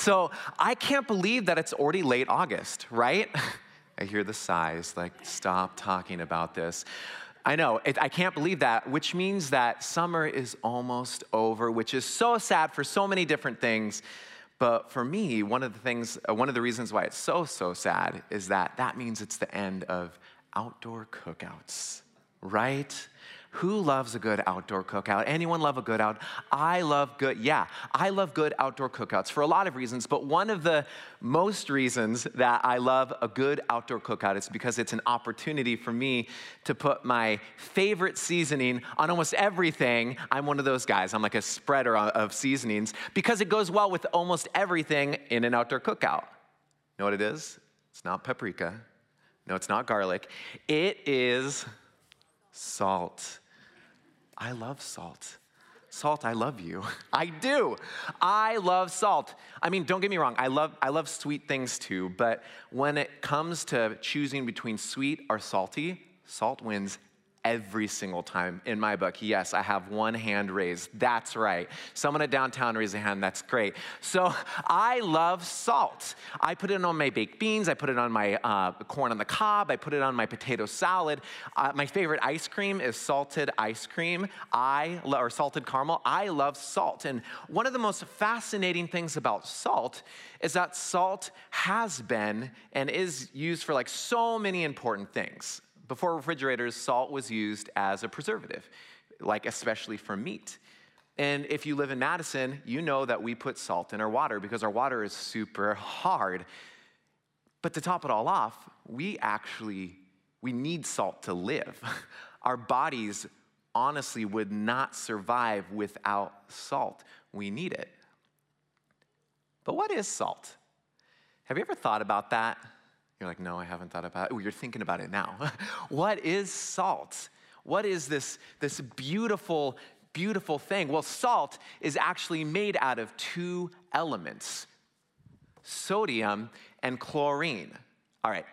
So I can't believe that it's already late August, right? I hear the sighs, like, stop talking about this. I know, it, I can't believe that, which means that summer is almost over, which is so sad for so many different things. But for me, one of the things, uh, one of the reasons why it's so, so sad is that that means it's the end of outdoor cookouts, right? Who loves a good outdoor cookout? Anyone love a good out? I love good, yeah, I love good outdoor cookouts for a lot of reasons, but one of the most reasons that I love a good outdoor cookout is because it's an opportunity for me to put my favorite seasoning on almost everything. I'm one of those guys, I'm like a spreader of seasonings because it goes well with almost everything in an outdoor cookout. Know what it is? It's not paprika. No, it's not garlic. It is salt. I love salt. Salt, I love you. I do. I love salt. I mean, don't get me wrong, I love, I love sweet things too, but when it comes to choosing between sweet or salty, salt wins every single time in my book. Yes, I have one hand raised. That's right. Someone at downtown raised a hand. That's great. So I love salt. I put it on my baked beans. I put it on my uh, corn on the cob. I put it on my potato salad. Uh, my favorite ice cream is salted ice cream. I or salted caramel. I love salt. And one of the most fascinating things about salt is that salt has been and is used for like so many important things. Before refrigerators, salt was used as a preservative, like especially for meat. And if you live in Madison, you know that we put salt in our water because our water is super hard. But to top it all off, we actually we need salt to live. Our bodies honestly would not survive without salt. We need it. But what is salt? Have you ever thought about that? You're like, no, I haven't thought about it. Oh, you're thinking about it now. what is salt? What is this, this beautiful, beautiful thing? Well, salt is actually made out of two elements sodium and chlorine. All right,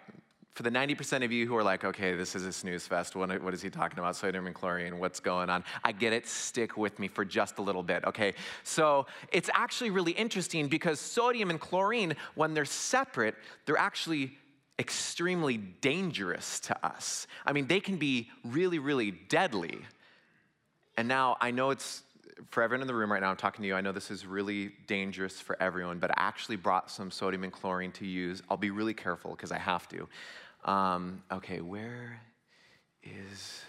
for the 90% of you who are like, okay, this is a snooze fest, what, what is he talking about? Sodium and chlorine, what's going on? I get it, stick with me for just a little bit, okay? So it's actually really interesting because sodium and chlorine, when they're separate, they're actually extremely dangerous to us. I mean, they can be really, really deadly. And now I know it's for everyone in the room right now, I'm talking to you. I know this is really dangerous for everyone, but I actually brought some sodium and chlorine to use. I'll be really careful because I have to. Um, okay, where is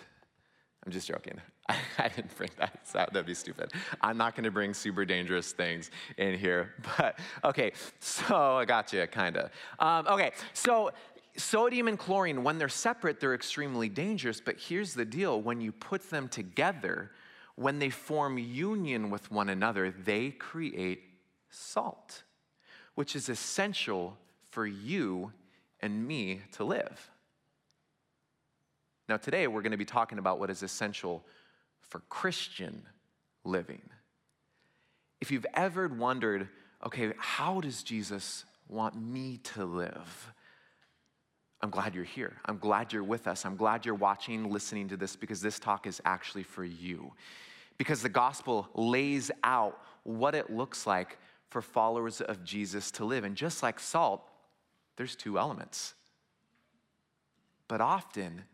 I'm just joking. I, didn't bring that. That'd be stupid. I'm not going to bring super dangerous things in here. But okay, so I got you, kind of. Um, okay, so sodium and chlorine, when they're separate, they're extremely dangerous. But here's the deal when you put them together, when they form union with one another, they create salt, which is essential for you and me to live. Now, today we're going to be talking about what is essential for Christian living. If you've ever wondered, okay, how does Jesus want me to live? I'm glad you're here. I'm glad you're with us. I'm glad you're watching, listening to this because this talk is actually for you. Because the gospel lays out what it looks like for followers of Jesus to live. And just like salt, there's two elements. But often,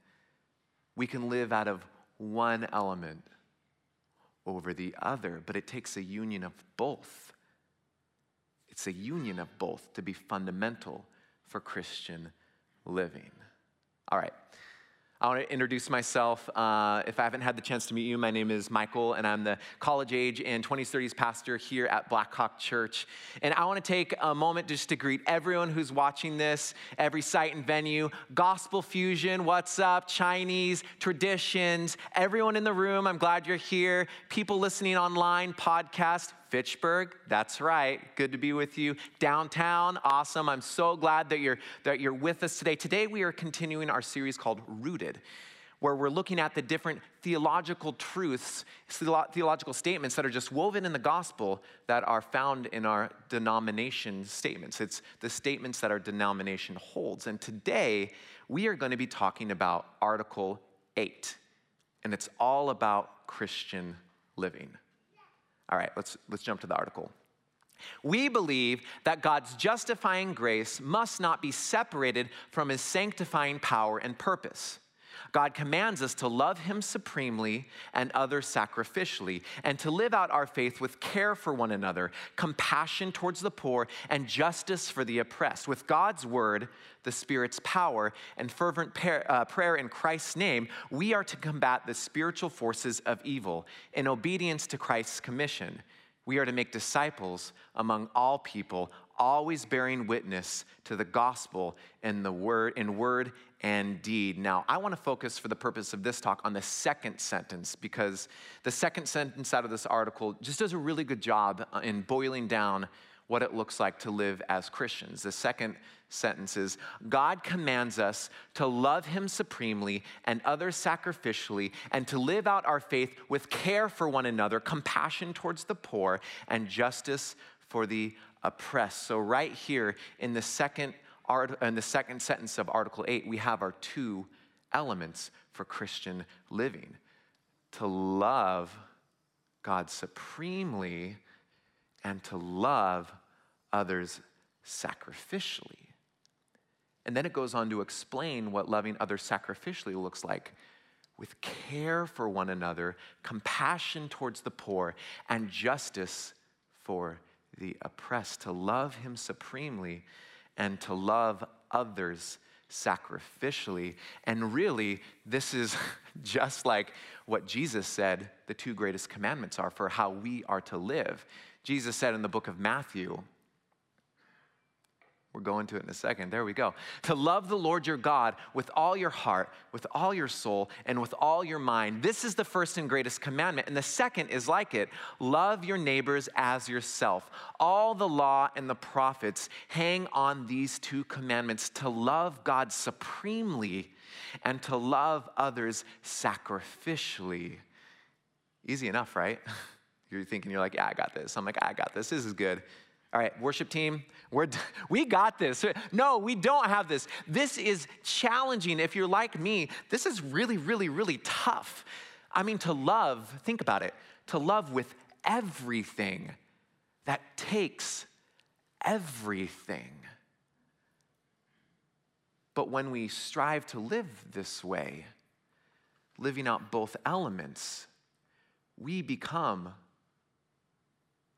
we can live out of one element over the other, but it takes a union of both. It's a union of both to be fundamental for Christian living. All right. I want to introduce myself. Uh, if I haven't had the chance to meet you, my name is Michael, and I'm the college age and 20s, 30s pastor here at Blackhawk Church. And I want to take a moment just to greet everyone who's watching this, every site and venue. Gospel Fusion, what's up? Chinese, traditions, everyone in the room, I'm glad you're here. People listening online, podcast, Fitchburg, that's right. Good to be with you. Downtown, awesome. I'm so glad that you're, that you're with us today. Today, we are continuing our series called Rooted, where we're looking at the different theological truths, theological statements that are just woven in the gospel that are found in our denomination statements. It's the statements that our denomination holds. And today, we are going to be talking about Article 8, and it's all about Christian living. All right, let's, let's jump to the article. We believe that God's justifying grace must not be separated from his sanctifying power and purpose. God commands us to love Him supremely and others sacrificially, and to live out our faith with care for one another, compassion towards the poor, and justice for the oppressed. With God's word, the Spirit's power, and fervent uh, prayer in Christ's name, we are to combat the spiritual forces of evil in obedience to Christ's commission. We are to make disciples among all people, always bearing witness to the gospel in the word in word and deed. Now, I want to focus for the purpose of this talk on the second sentence because the second sentence out of this article just does a really good job uh, in boiling down what it looks like to live as Christians. The second sentence is God commands us to love Him supremely and others sacrificially, and to live out our faith with care for one another, compassion towards the poor, and justice for the oppressed. So, right here in the second in the second sentence of Article 8, we have our two elements for Christian living to love God supremely and to love others sacrificially. And then it goes on to explain what loving others sacrificially looks like with care for one another, compassion towards the poor, and justice for the oppressed. To love Him supremely and to love others sacrificially. And really, this is just like what Jesus said the two greatest commandments are for how we are to live. Jesus said in the book of Matthew, we're going to it in a second. There we go. To love the Lord your God with all your heart, with all your soul, and with all your mind. This is the first and greatest commandment. And the second is like it love your neighbors as yourself. All the law and the prophets hang on these two commandments to love God supremely and to love others sacrificially. Easy enough, right? You're thinking, you're like, yeah, I got this. I'm like, I got this. This is good. All right, worship team, we're, we got this. No, we don't have this. This is challenging. If you're like me, this is really, really, really tough. I mean, to love, think about it, to love with everything that takes everything. But when we strive to live this way, living out both elements, we become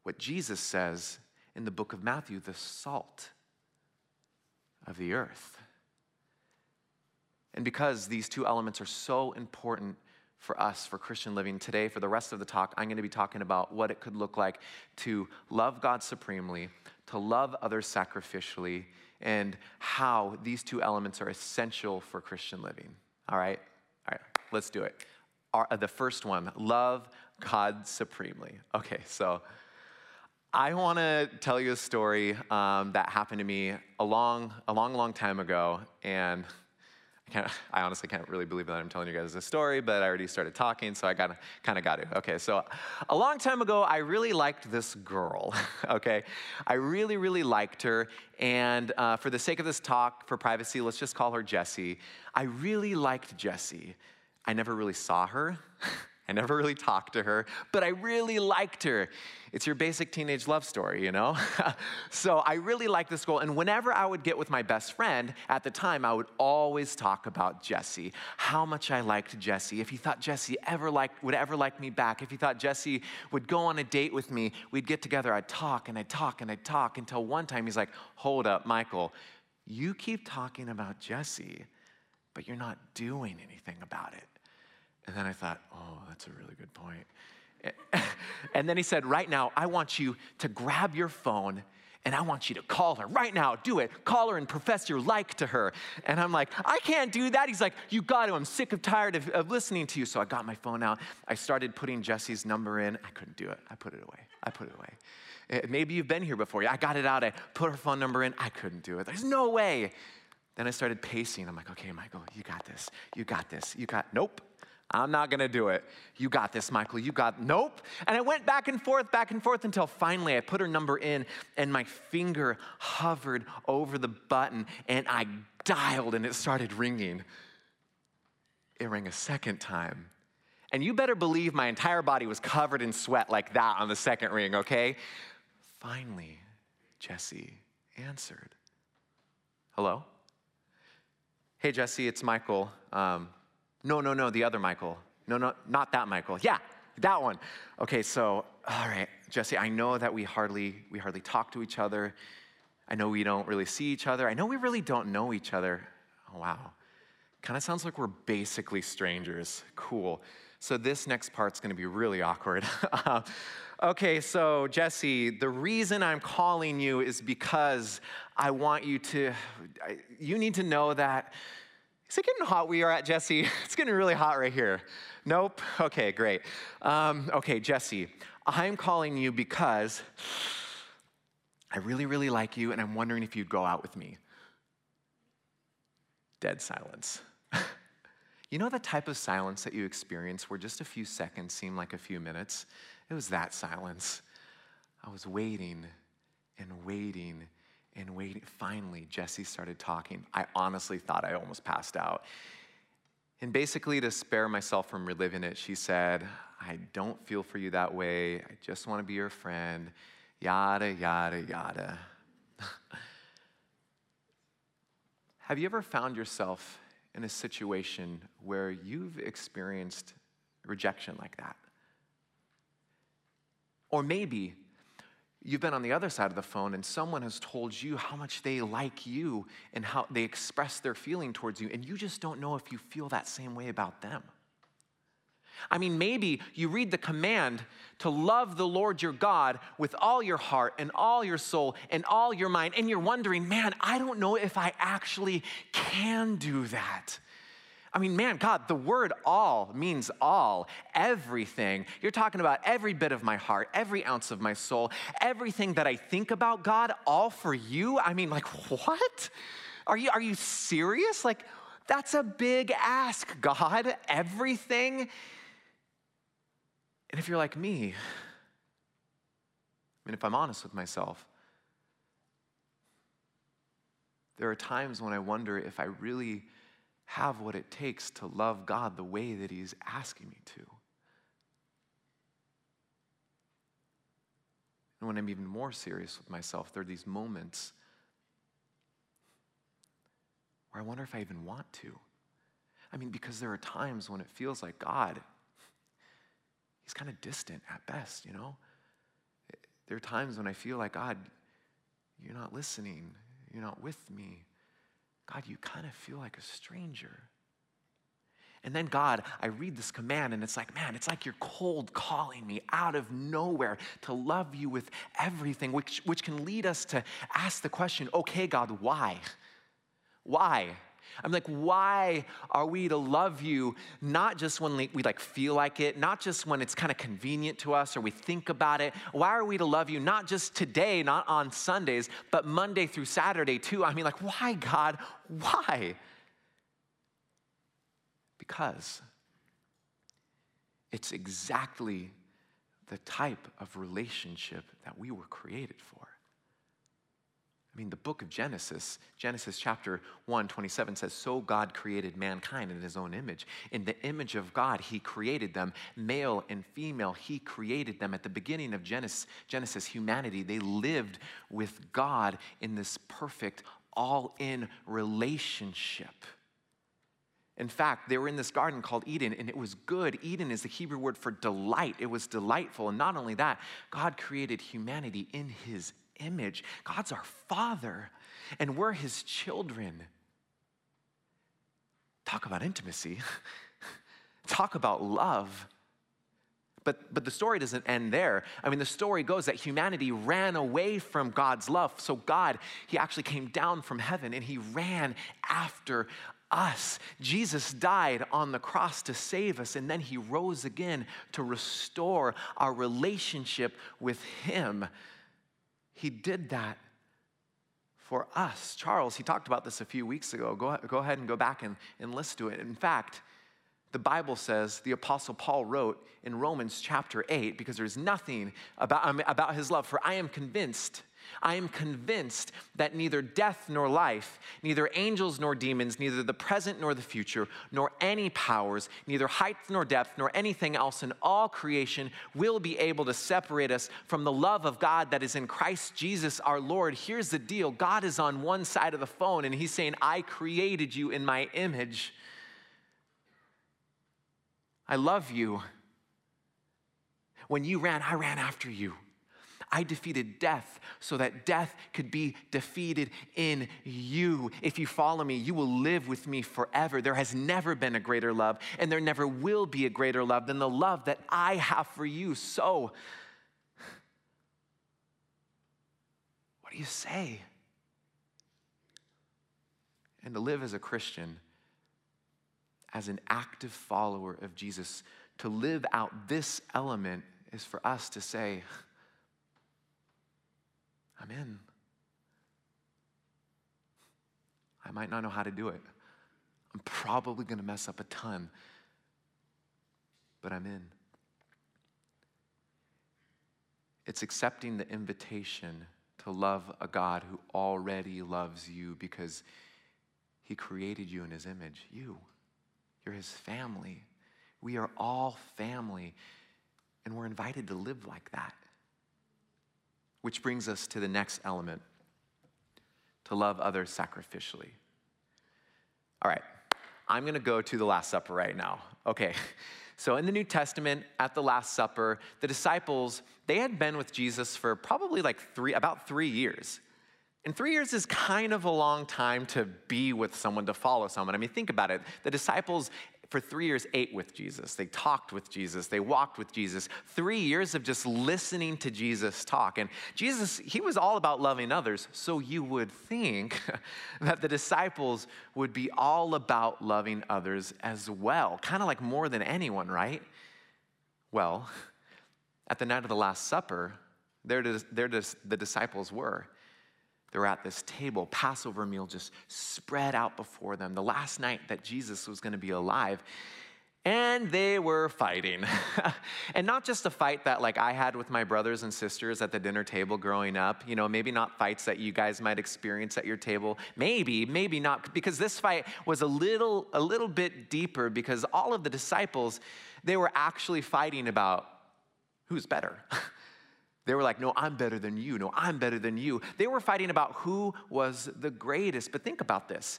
what Jesus says in the book of Matthew, the salt of the earth. And because these two elements are so important for us for Christian living today, for the rest of the talk, I'm going to be talking about what it could look like to love God supremely, to love others sacrificially, and how these two elements are essential for Christian living. All right? All right, let's do it. Our, uh, the first one love God supremely. Okay, so I want to tell you a story um, that happened to me a long, a long, long time ago, and I, I honestly can't really believe that I'm telling you guys this story, but I already started talking, so I got kind of got to. Okay, so a long time ago, I really liked this girl. okay, I really, really liked her, and uh, for the sake of this talk, for privacy, let's just call her Jessie. I really liked Jessie. I never really saw her. I never really talked to her, but I really liked her. It's your basic teenage love story, you know? so I really liked this girl. And whenever I would get with my best friend at the time, I would always talk about Jesse, how much I liked Jesse. If he thought Jesse ever liked, would ever like me back, if he thought Jesse would go on a date with me, we'd get together, I'd talk and I'd talk and I'd talk until one time he's like, hold up, Michael, you keep talking about Jesse, but you're not doing anything about it. And then I thought, oh, that's a really good point. And then he said, right now, I want you to grab your phone and I want you to call her right now. Do it. Call her and profess your like to her. And I'm like, I can't do that. He's like, You got to. I'm sick of tired of, of listening to you. So I got my phone out. I started putting Jesse's number in. I couldn't do it. I put it away. I put it away. Eh, maybe you've been here before. I got it out. I put her phone number in. I couldn't do it. There's no way. Then I started pacing. I'm like, okay, Michael, you got this. You got this. You got, nope. I'm not gonna do it. You got this, Michael. You got, nope. And I went back and forth, back and forth until finally I put her number in and my finger hovered over the button and I dialed and it started ringing. It rang a second time. And you better believe my entire body was covered in sweat like that on the second ring, okay? finally, Jesse answered. Hello? Hey, Jesse, it's Michael. Um, no, no, no, the other Michael. No, no, not that Michael. Yeah, that one. Okay, so, all right, Jesse, I know that we hardly, we hardly talk to each other. I know we don't really see each other. I know we really don't know each other. Oh, wow. Kind of sounds like we're basically strangers. Cool. So this next part's gonna be really awkward. okay, so Jesse, the reason I'm calling you is because I want you to, you need to know that. Is it getting hot where you're at, Jesse? It's getting really hot right here. Nope? Okay, great. Um, okay, Jesse, I'm calling you because I really, really like you, and I'm wondering if you'd go out with me. Dead silence. you know the type of silence that you experience where just a few seconds seem like a few minutes? It was that silence. I was waiting and waiting and waiting. Finally, Jesse started talking. I honestly thought I almost passed out. And basically, to spare myself from reliving it, she said, I don't feel for you that way. I just want to be your friend. Yada, yada, yada. Have you ever found yourself in a situation where you've experienced rejection like that? Or maybe you've been on the other side of the phone and someone has told you how much they like you and how they express their feeling towards you, and you just don't know if you feel that same way about them. I mean, maybe you read the command to love the Lord your God with all your heart and all your soul and all your mind, and you're wondering, man, I don't know if I actually can do that. I mean, man, God, the word all means all, everything. You're talking about every bit of my heart, every ounce of my soul, everything that I think about, God, all for you. I mean, like, what? Are you, are you serious? Like, that's a big ask, God. Everything. And if you're like me, I mean, if I'm honest with myself, there are times when I wonder if I really have what it takes to love God the way that He's asking me to. And when I'm even more serious with myself, there are these moments where I wonder if I even want to. I mean, because there are times when it feels like God, He's kind of distant at best, you know? There are times when I feel like, God, you're not listening, you're not with me. God, you kind of feel like a stranger. And then, God, I read this command and it's like, man, it's like you're cold calling me out of nowhere to love you with everything, which, which can lead us to ask the question okay, God, why? Why? I'm like, why are we to love you not just when we like feel like it, not just when it's kind of convenient to us or we think about it? Why are we to love you not just today, not on Sundays, but Monday through Saturday too? I mean, like, why, God? Why? Because it's exactly the type of relationship that we were created for. I mean, the book of Genesis, Genesis chapter 1, 27 says, So God created mankind in his own image. In the image of God, he created them, male and female, he created them. At the beginning of Genesis, Genesis humanity, they lived with God in this perfect, all in relationship. In fact, they were in this garden called Eden, and it was good. Eden is the Hebrew word for delight. It was delightful. And not only that, God created humanity in his image. God's our Father, and we're His children. Talk about intimacy. Talk about love. But, but the story doesn't end there. I mean, the story goes that humanity ran away from God's love. So, God, He actually came down from heaven and He ran after us. Jesus died on the cross to save us, and then He rose again to restore our relationship with Him. He did that for us. Charles, he talked about this a few weeks ago. Go, go ahead and go back and, and listen to it. In fact, the Bible says, the Apostle Paul wrote in Romans chapter 8, because there's nothing about, about his love, for I am convinced I am convinced that neither death nor life, neither angels nor demons, neither the present nor the future, nor any powers, neither height nor depth, nor anything else in all creation will be able to separate us from the love of God that is in Christ Jesus our Lord. Here's the deal God is on one side of the phone and he's saying, I created you in my image. I love you. When you ran, I ran after you. I defeated death so that death could be defeated in you. If you follow me, you will live with me forever. There has never been a greater love, and there never will be a greater love than the love that I have for you. So, what do you say? And to live as a Christian, as an active follower of Jesus, to live out this element is for us to say, I'm in. I might not know how to do it. I'm probably going to mess up a ton, but I'm in. It's accepting the invitation to love a God who already loves you because he created you in his image. You, you're his family. We are all family, and we're invited to live like that. Which brings us to the next element to love others sacrificially. All right, I'm gonna go to the Last Supper right now. Okay, so in the New Testament, at the Last Supper, the disciples, they had been with Jesus for probably like three, about three years. And three years is kind of a long time to be with someone, to follow someone. I mean, think about it. The disciples for three years ate with Jesus. They talked with Jesus. They walked with Jesus. Three years of just listening to Jesus talk. And Jesus, he was all about loving others. So you would think that the disciples would be all about loving others as well, kind of like more than anyone, right? Well, at the night of the Last Supper, there, the disciples were. They're at this table, Passover meal just spread out before them, the last night that Jesus was going to be alive. And they were fighting. and not just a fight that like I had with my brothers and sisters at the dinner table growing up, you know, maybe not fights that you guys might experience at your table. Maybe, maybe not because this fight was a little a little bit deeper because all of the disciples they were actually fighting about who's better. They were like, no, I'm better than you. No, I'm better than you. They were fighting about who was the greatest. But think about this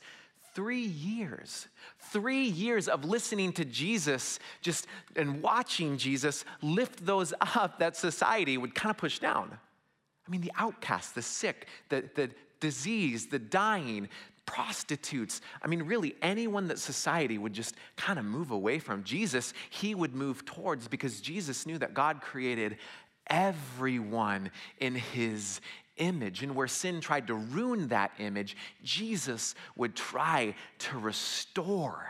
three years, three years of listening to Jesus just and watching Jesus lift those up that society would kind of push down. I mean, the outcasts, the sick, the, the disease, the dying, prostitutes. I mean, really, anyone that society would just kind of move away from. Jesus, he would move towards because Jesus knew that God created everyone in his image. And where sin tried to ruin that image, Jesus would try to restore.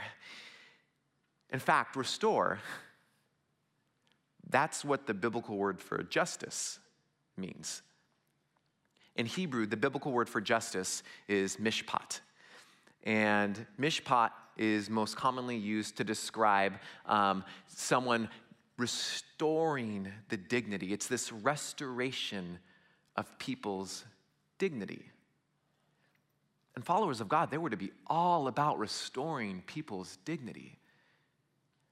In fact, restore, that's what the biblical word for justice means. In Hebrew, the biblical word for justice is mishpat. And mishpat is most commonly used to describe um, someone restoring the dignity. It's this restoration of people's dignity. And followers of God, they were to be all about restoring people's dignity.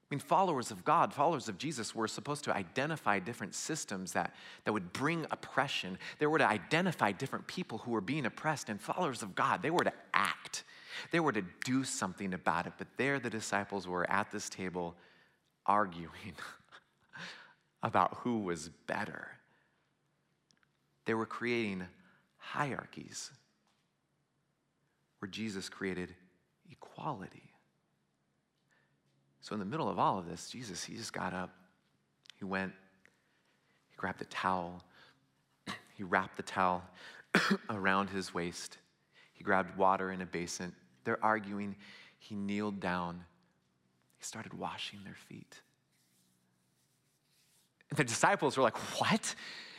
I mean, followers of God, followers of Jesus were supposed to identify different systems that, that would bring oppression. They were to identify different people who were being oppressed. And followers of God, they were to act. They were to do something about it. But there the disciples were at this table arguing about who was better. They were creating hierarchies where Jesus created equality. So, in the middle of all of this, Jesus, he just got up. He went, he grabbed a towel, he wrapped the towel around his waist, he grabbed water in a basin. They're arguing. He kneeled down, he started washing their feet. The disciples were like, What?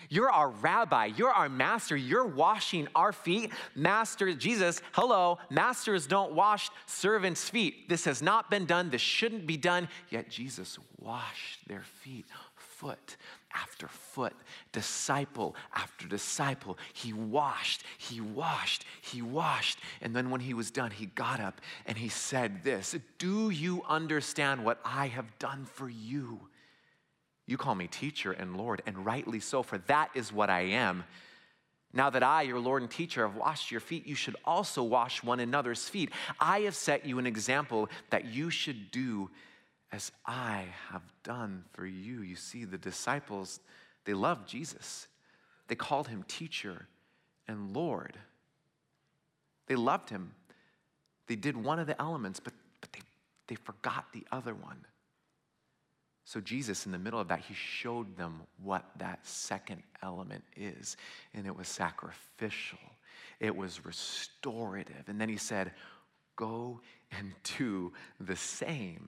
You're our rabbi. You're our master. You're washing our feet. Master Jesus, hello, masters don't wash servants' feet. This has not been done. This shouldn't be done. Yet Jesus washed their feet, foot after foot, disciple after disciple. He washed, he washed, he washed. And then when he was done, he got up and he said this Do you understand what I have done for you? You call me teacher and Lord, and rightly so, for that is what I am. Now that I, your Lord and teacher, have washed your feet, you should also wash one another's feet. I have set you an example that you should do as I have done for you. You see, the disciples, they loved Jesus. They called him teacher and Lord. They loved him. They did one of the elements, but, but they, they forgot the other one. So, Jesus, in the middle of that, he showed them what that second element is. And it was sacrificial, it was restorative. And then he said, Go and do the same.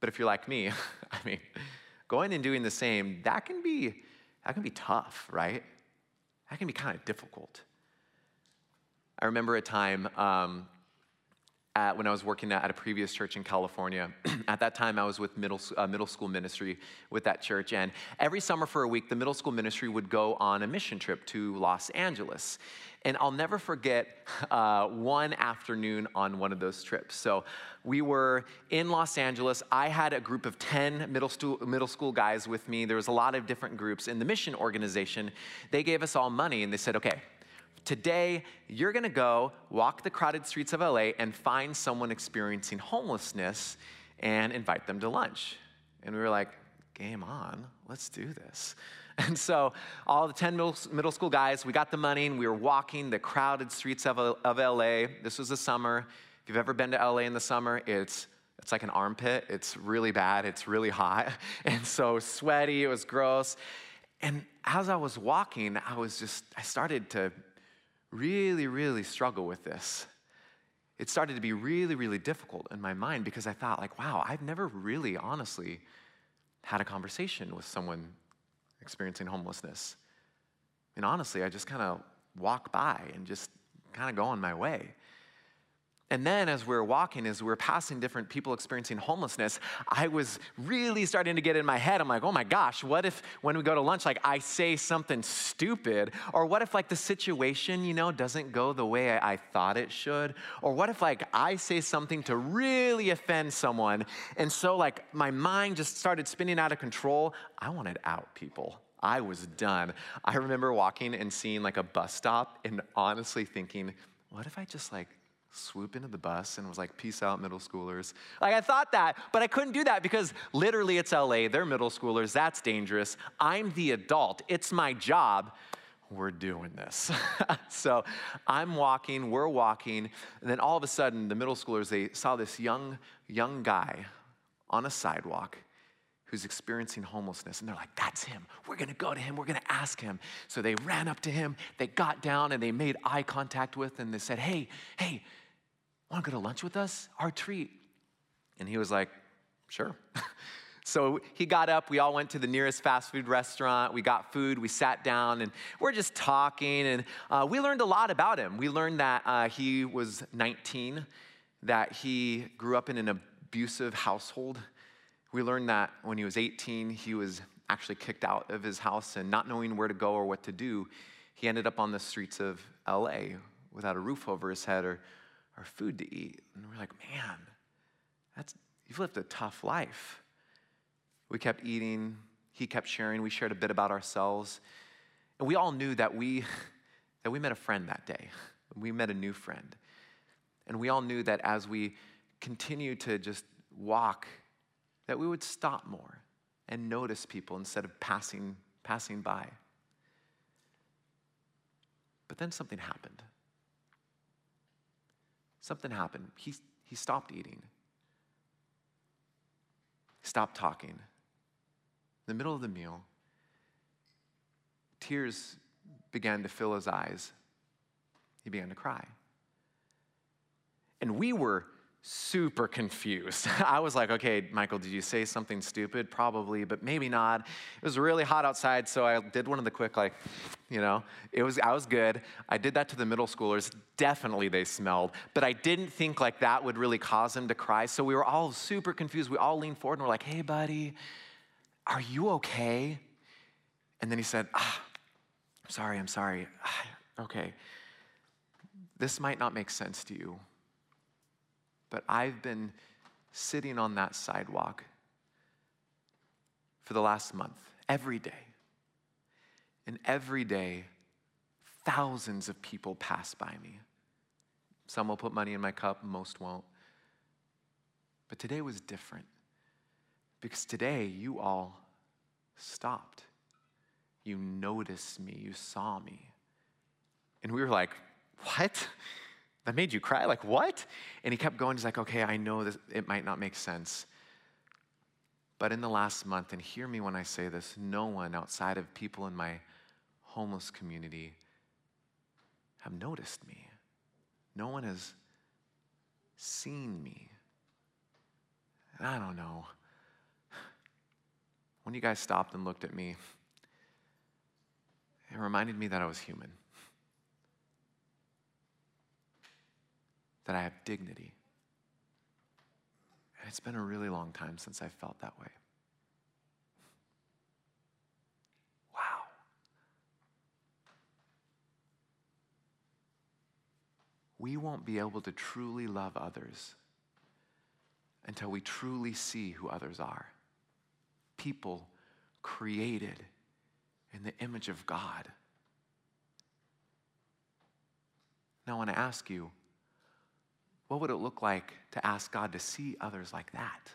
But if you're like me, I mean, going and doing the same, that can be, that can be tough, right? That can be kind of difficult. I remember a time um, at, when I was working at, a previous church in California. at that time, I was with middle, uh, middle school ministry with that church. And every summer for a week, the middle school ministry would go on a mission trip to Los Angeles. And I'll never forget uh, one afternoon on one of those trips. So we were in Los Angeles. I had a group of 10 middle school, middle school guys with me. There was a lot of different groups. In the mission organization, they gave us all money and they said, okay, Today, you're gonna go walk the crowded streets of LA and find someone experiencing homelessness and invite them to lunch. And we were like, game on, let's do this. And so, all the 10 middle, school guys, we got the money and we were walking the crowded streets of, of LA. This was the summer. If you've ever been to LA in the summer, it's it's like an armpit. It's really bad. It's really hot. And so sweaty. It was gross. And as I was walking, I was just, I started to really, really struggle with this. It started to be really, really difficult in my mind because I thought, like, wow, I've never really honestly had a conversation with someone experiencing homelessness. And honestly, I just kind of walk by and just kind of go on my way. And then as we were walking, as we were passing different people experiencing homelessness, I was really starting to get in my head. I'm like, oh my gosh, what if when we go to lunch, like I say something stupid? Or what if like the situation, you know, doesn't go the way I, thought it should? Or what if like I say something to really offend someone? And so like my mind just started spinning out of control. I wanted out people. I was done. I remember walking and seeing like a bus stop and honestly thinking, what if I just like swoop into the bus and was like, peace out, middle schoolers. Like, I thought that, but I couldn't do that because literally it's LA, they're middle schoolers, that's dangerous. I'm the adult, it's my job. We're doing this. so I'm walking, we're walking, and then all of a sudden, the middle schoolers, they saw this young, young guy on a sidewalk who's experiencing homelessness. And they're like, that's him. We're gonna go to him. We're gonna ask him. So they ran up to him, they got down and they made eye contact with and they said, hey, hey, wanna go to lunch with us? Our treat. And he was like, sure. so he got up, we all went to the nearest fast food restaurant, we got food, we sat down, and we're just talking. And uh, we learned a lot about him. We learned that uh, he was 19, that he grew up in an abusive household we learned that when he was 18, he was actually kicked out of his house and not knowing where to go or what to do, he ended up on the streets of LA without a roof over his head or, or food to eat. And we're like, man, that's, you've lived a tough life. We kept eating, he kept sharing, we shared a bit about ourselves. And we all knew that we, that we met a friend that day. We met a new friend. And we all knew that as we continue to just walk that we would stop more and notice people instead of passing, passing by. But then something happened. Something happened. He, he stopped eating, stopped talking. In the middle of the meal, tears began to fill his eyes. He began to cry. And we were super confused. I was like, okay, Michael, did you say something stupid? Probably, but maybe not. It was really hot outside, so I did one of the quick, like, you know, it was, I was good. I did that to the middle schoolers. Definitely they smelled, but I didn't think like that would really cause them to cry. So we were all super confused. We all leaned forward and we're like, hey, buddy, Are you okay? And then he said, Ah, I'm sorry, I'm sorry. Okay. This might not make sense to you, but I've been sitting on that sidewalk for the last month, every day. And every day, thousands of people pass by me. Some will put money in my cup, most won't. But today was different because today you all stopped. You noticed me, you saw me. And we were like, What? That made you cry? Like, what? And he kept going. He's like, Okay, I know this, it might not make sense. But in the last month, and hear me when I say this, no one outside of people in my homeless community have noticed me. No one has seen me. And I don't know. When you guys stopped and looked at me, it reminded me that I was human, that I have dignity. And it's been a really long time since I felt that way. Wow. We won't be able to truly love others until we truly see who others are. People created in the image of God. Now, I want to ask you what would it look like to ask God to see others like that?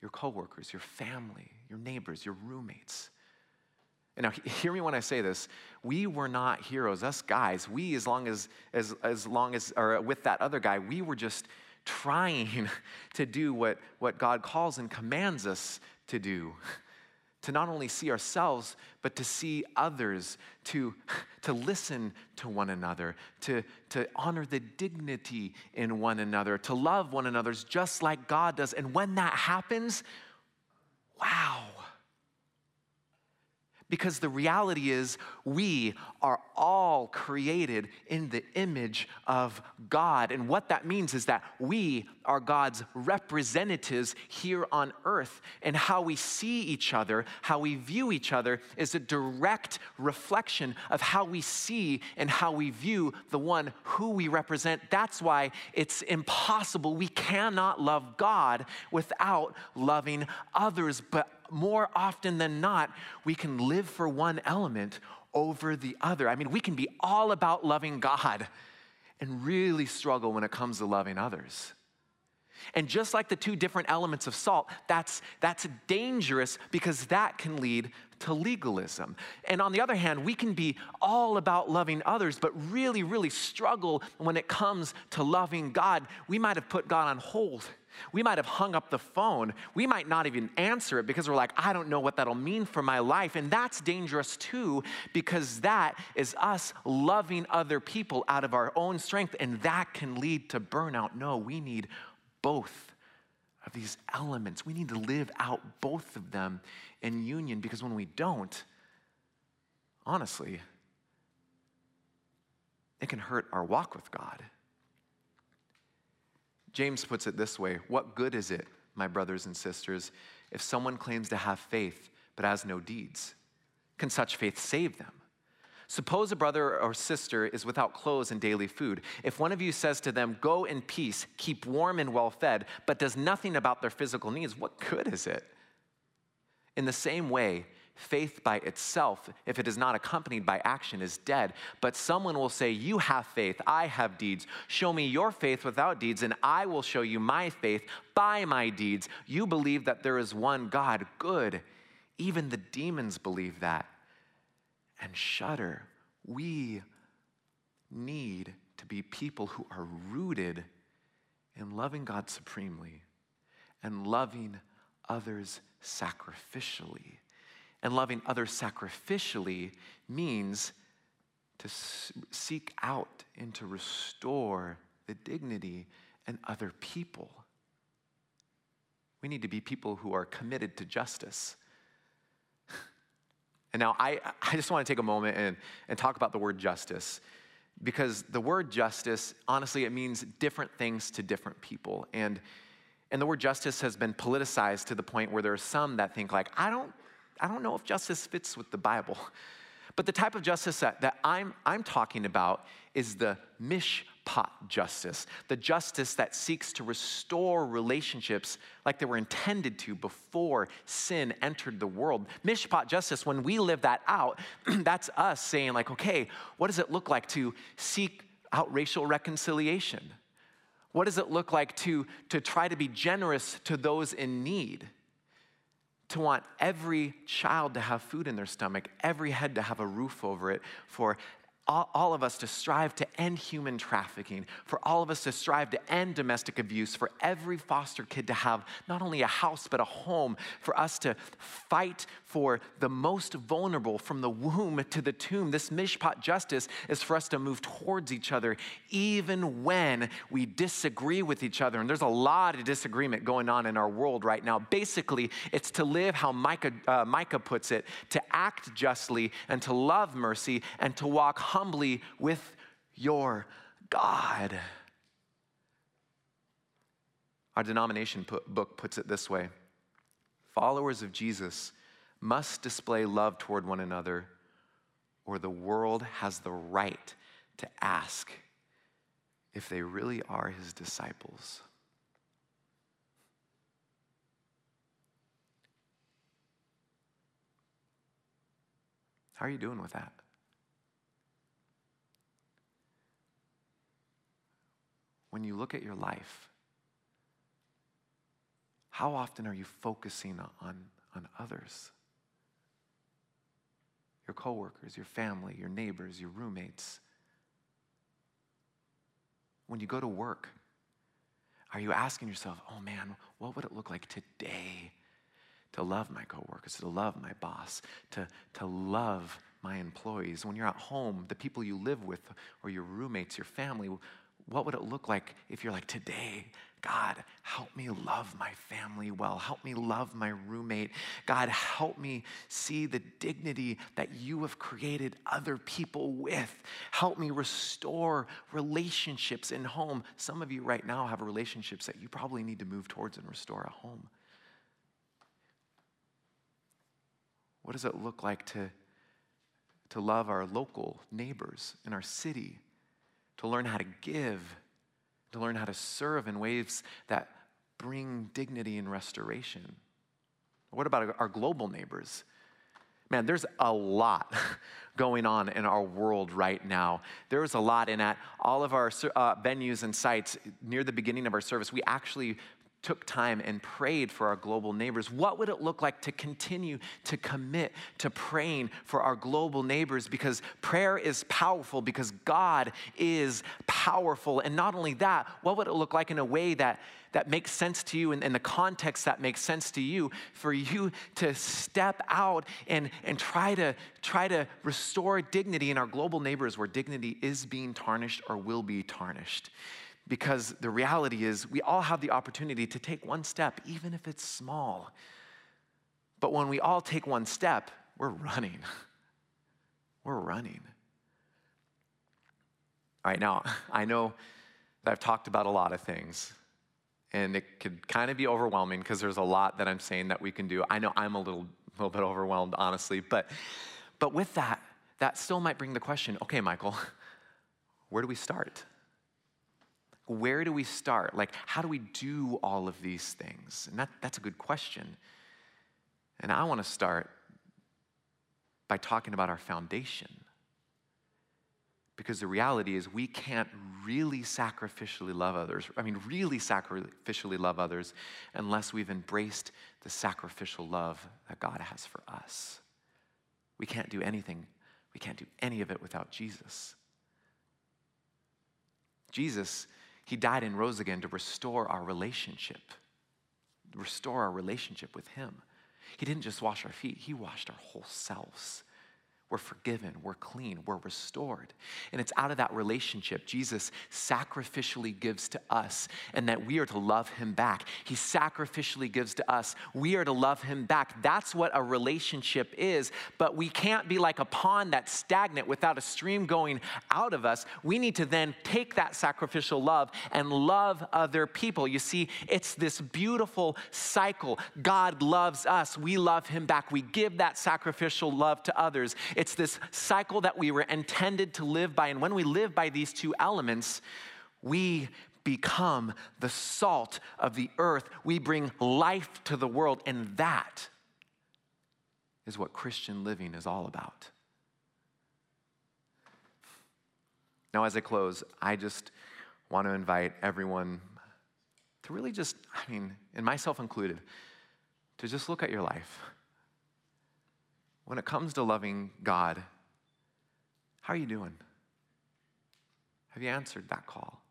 Your coworkers, your family, your neighbors, your roommates. And now, hear me when I say this. We were not heroes. Us guys, we, as long as, as, as long as, or with that other guy, we were just trying to do what, what God calls and commands us to do to not only see ourselves, but to see others, to, to listen to one another, to, to honor the dignity in one another, to love one another just like God does. And when that happens, wow. Because the reality is, we are all created in the image of God. And what that means is that we are God's representatives here on earth. And how we see each other, how we view each other, is a direct reflection of how we see and how we view the one who we represent. That's why it's impossible. We cannot love God without loving others. But more often than not, we can live for one element over the other. I mean, we can be all about loving God and really struggle when it comes to loving others. And just like the two different elements of salt, that's, that's dangerous because that can lead to legalism. And on the other hand, we can be all about loving others, but really, really struggle when it comes to loving God. We might have put God on hold. We might have hung up the phone. We might not even answer it because we're like, I don't know what that'll mean for my life. And that's dangerous too, because that is us loving other people out of our own strength, and that can lead to burnout. No, we need both of these elements. We need to live out both of them in union because when we don't, honestly, it can hurt our walk with God. James puts it this way What good is it, my brothers and sisters, if someone claims to have faith but has no deeds? Can such faith save them? Suppose a brother or sister is without clothes and daily food. If one of you says to them, Go in peace, keep warm and well fed, but does nothing about their physical needs, what good is it? In the same way, Faith by itself, if it is not accompanied by action, is dead. But someone will say, You have faith, I have deeds. Show me your faith without deeds, and I will show you my faith by my deeds. You believe that there is one God. Good. Even the demons believe that and shudder. We need to be people who are rooted in loving God supremely and loving others sacrificially and loving others sacrificially means to seek out and to restore the dignity in other people. We need to be people who are committed to justice. And now I, I just want to take a moment and, and talk about the word justice because the word justice, honestly, it means different things to different people. And And the word justice has been politicized to the point where there are some that think like, I don't, I don't know if justice fits with the Bible. But the type of justice that, that I'm, I'm talking about is the mishpat justice, the justice that seeks to restore relationships like they were intended to before sin entered the world. Mishpat justice, when we live that out, that's us saying, like, okay, what does it look like to seek out racial reconciliation? What does it look like to, to try to be generous to those in need? to want every child to have food in their stomach, every head to have a roof over it, for all, of us to strive to end human trafficking, for all of us to strive to end domestic abuse, for every foster kid to have not only a house but a home, for us to fight for the most vulnerable from the womb to the tomb. This mishpat justice is for us to move towards each other even when we disagree with each other. And there's a lot of disagreement going on in our world right now. Basically, it's to live how Micah, uh, Micah puts it, to act justly and to love mercy and to walk with your God. Our denomination book puts it this way Followers of Jesus must display love toward one another, or the world has the right to ask if they really are his disciples. How are you doing with that? When you look at your life, how often are you focusing on, on others? Your coworkers, your family, your neighbors, your roommates. When you go to work, are you asking yourself, oh man, what would it look like today to love my coworkers, to love my boss, to, to love my employees? When you're at home, the people you live with, or your roommates, your family, what would it look like if you're like, today, God, help me love my family well. Help me love my roommate. God, help me see the dignity that you have created other people with. Help me restore relationships in home. Some of you right now have relationships that you probably need to move towards and restore at home. What does it look like to, to love our local neighbors in our city? To learn how to give, to learn how to serve in ways that bring dignity and restoration. What about our global neighbors? Man, there's a lot going on in our world right now. There's a lot in at all of our uh, venues and sites near the beginning of our service. We actually took time and prayed for our global neighbors, what would it look like to continue to commit to praying for our global neighbors? Because prayer is powerful, because God is powerful. And not only that, what would it look like in a way that, that makes sense to you and in the context that makes sense to you for you to step out and, and try, to, try to restore dignity in our global neighbors where dignity is being tarnished or will be tarnished? Because the reality is we all have the opportunity to take one step, even if it's small. But when we all take one step, we're running. We're running. All right, now, I know that I've talked about a lot of things, and it could kind of be overwhelming because there's a lot that I'm saying that we can do. I know I'm a little, little bit overwhelmed, honestly, but, but with that, that still might bring the question okay, Michael, where do we start? Where do we start? Like, how do we do all of these things? And that, that's a good question. And I want to start by talking about our foundation. Because the reality is, we can't really sacrificially love others. I mean, really sacrificially love others unless we've embraced the sacrificial love that God has for us. We can't do anything, we can't do any of it without Jesus. Jesus he died and rose again to restore our relationship, restore our relationship with Him. He didn't just wash our feet, He washed our whole selves. We're forgiven, we're clean, we're restored. And it's out of that relationship Jesus sacrificially gives to us, and that we are to love him back. He sacrificially gives to us, we are to love him back. That's what a relationship is, but we can't be like a pond that's stagnant without a stream going out of us. We need to then take that sacrificial love and love other people. You see, it's this beautiful cycle. God loves us, we love him back. We give that sacrificial love to others. It's this cycle that we were intended to live by. And when we live by these two elements, we become the salt of the earth. We bring life to the world. And that is what Christian living is all about. Now, as I close, I just want to invite everyone to really just, I mean, and myself included, to just look at your life when it comes to loving God, how are you doing? Have you answered that call?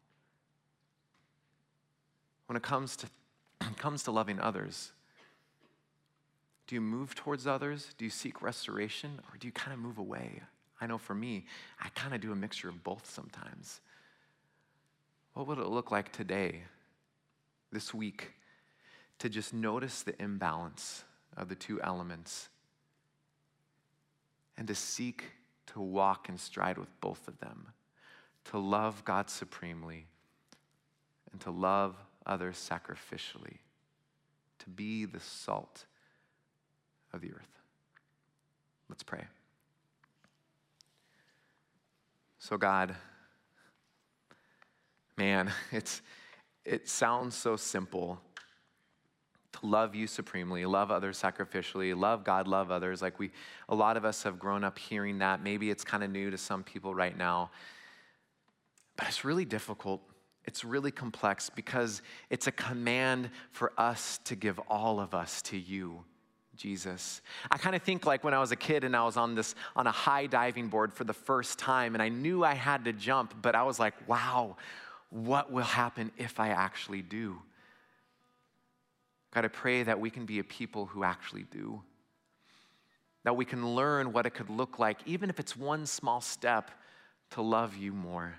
When it comes to, comes to loving others, do you move towards others? Do you seek restoration? Or do you kind of move away? I know for me, I kind of do a mixture of both sometimes. What would it look like today, this week, to just notice the imbalance of the two elements and to seek to walk and stride with both of them, to love God supremely and to love others sacrificially, to be the salt of the earth. Let's pray. So, God, man, it's, it sounds so simple to love you supremely, love others sacrificially, love God, love others. Like we, a lot of us have grown up hearing that. Maybe it's kind of new to some people right now, but it's really difficult. It's really complex because it's a command for us to give all of us to you. Jesus. I kind of think like when I was a kid and I was on this on a high diving board for the first time and I knew I had to jump, but I was like, wow, what will happen if I actually do? God, I pray that we can be a people who actually do. That we can learn what it could look like, even if it's one small step, to love you more.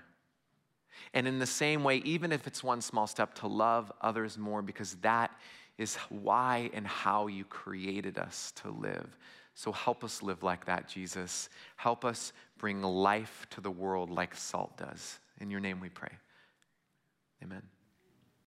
And in the same way, even if it's one small step, to love others more, because that is why and how you created us to live. So help us live like that, Jesus. Help us bring life to the world like salt does. In your name we pray. Amen.